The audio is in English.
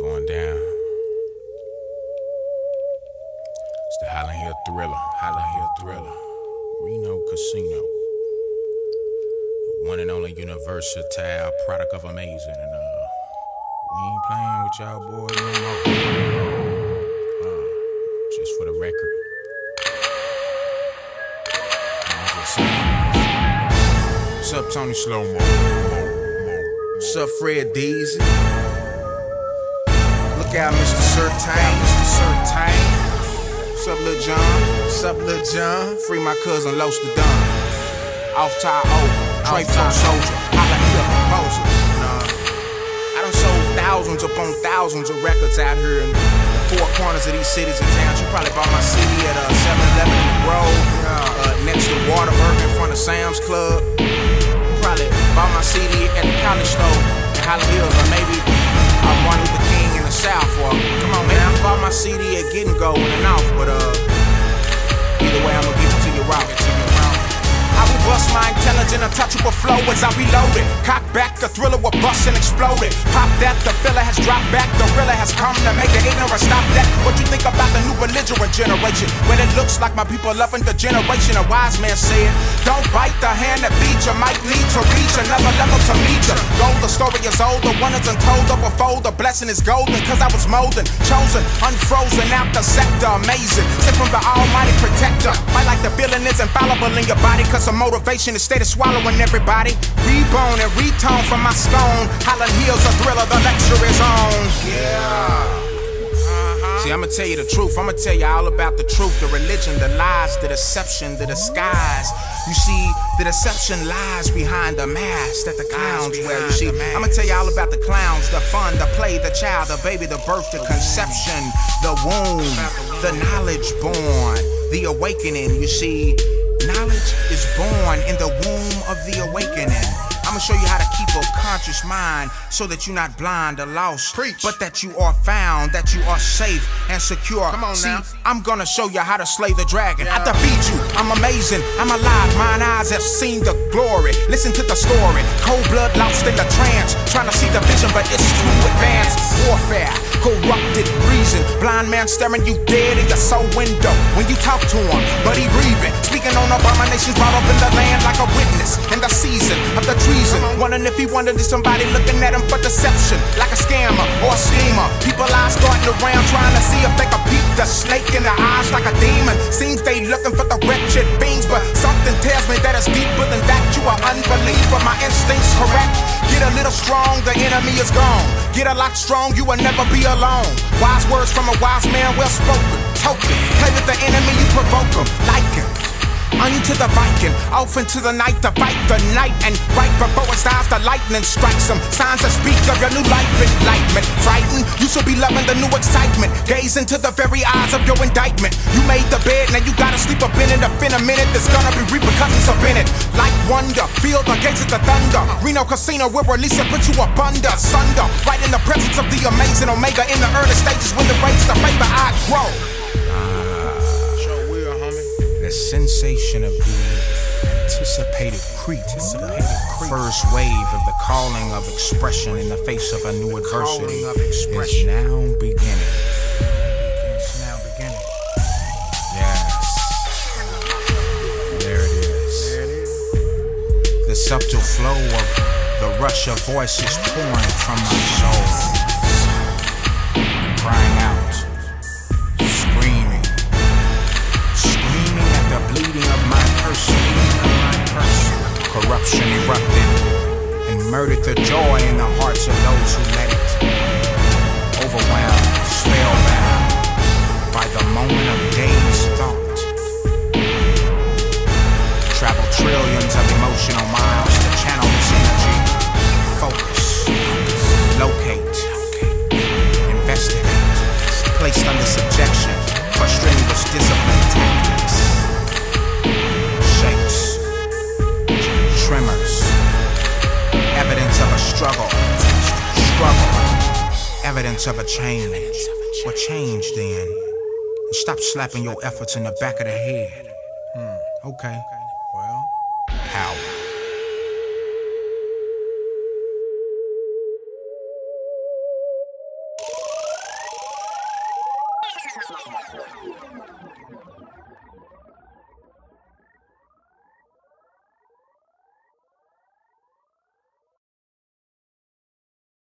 going down. It's the Highland Hill Thriller, Highland Hill Thriller, Reno Casino. The one and only universal product of amazing. And uh, we ain't playing with y'all boys no more. Uh, just for the record. What's up, Tony Slowmo? What's up, Fred Deezy? Out, Mr. Certain, Mr. Certain. What's up, Lil John? What's up, Lil John? Free my cousin Los the Don. Off tie O, Trey Pro Soldier, Holla Hill Composer. Nah. I done sold thousands upon thousands of records out here in the four corners of these cities and towns. You probably bought my CD at uh, 7 Eleven in the Grove, uh, next to Waterburg in front of Sam's Club. You probably bought my CD at the college store in Holly Hills, or maybe I Martin South. Or come on, man, I bought my CD at Getting Go in the North, but uh, either way, I'ma give it to you. Give it to you. I will bust my intelligent, untouchable flow as I reload it. Cock back, the thriller will bust and explode it. Pop that, the filler has dropped back. The thriller has come to make the ignorant belligerent generation? When it looks like my people loving the generation, a wise man said, Don't bite the hand that feeds you. Might need to reach another level to meet you. Gold, the story is old, the one is untold of a fold. The blessing is golden, cause I was molding, chosen, unfrozen out the sector. Amazing, sent from the almighty protector. Might like the feeling is infallible in your body, cause the motivation is of swallowing everybody. Reborn and retone from my stone. Holland Hills, a thriller, the lecture is on. Yeah. See, I'ma tell you the truth. I'ma tell you all about the truth, the religion, the lies, the deception, the disguise. You see, the deception lies behind the mask that the clowns wear. You see, I'ma tell you all about the clowns, the fun, the play, the child, the baby, the birth, the conception, the womb, the knowledge born, the awakening. You see, knowledge is born in the womb of the awakening. I'ma show you how to keep a conscious mind so that you're not blind or lost, Preach. but that you are found, that you are safe and secure. Come on See, now. I'm gonna show you how to slay the dragon. I Yeah. defeat you. I'm amazing. I'm alive. Mine eyes have seen the glory. Listen to the story. Cold blood lost in the trance. Trying to see the vision, but it's too advanced. Warfare, corrupted reason. Blind man staring you dead in your soul window. When you talk to him, but he breathing. Speaking on abominations brought up in the land like a witness in the season of the treason. Wondering if he if somebody looking at him for deception, like a scammer or a schemer. People eyes starting around trying to see if they can peep the snake in the eyes like a demon. Seems they looking for the wretched beings, but something tells me that it's deeper than that. You are unbeliever, my instincts correct. Get a little strong, the enemy is gone. Get a lot strong, you will never be alone. Wise words from a wise man, well spoken. Token, play with the enemy, you Unto the Viking, off into the night to fight the night, and right before his eyes, the lightning strikes him. Signs that speak of your new life enlightenment. Frightened, you should be loving the new excitement. Gaze into the very eyes of your indictment. You made the bed, now you gotta sleep up in it. Up in a minute, there's gonna be repercussions up in it. Like wonder, feel the gates of the thunder. Reno Casino will release and put you up under, sunder. Right in the presence of the amazing Omega in the early stages when the race the favor I grow. Sure will, homie. the sensation of the anticipated creep, anticipated first wave of the calling of expression in the face of a new adversity of is now beginning. It's now beginning. Yes, there it is. There it is. The subtle flow of the rush of voices pouring from my soul, crying out, murdered the joy in the hearts of those who let it. Overwhelmed, spellbound by the moment of day's thought. Travel trillions of emotional miles to channel this energy. Focus, locate, investigate. Placed under subjection for strenuous discipline evidence of a change. What changed then? And stop slapping your efforts in the back of the head. Hmm, okay. Well, power.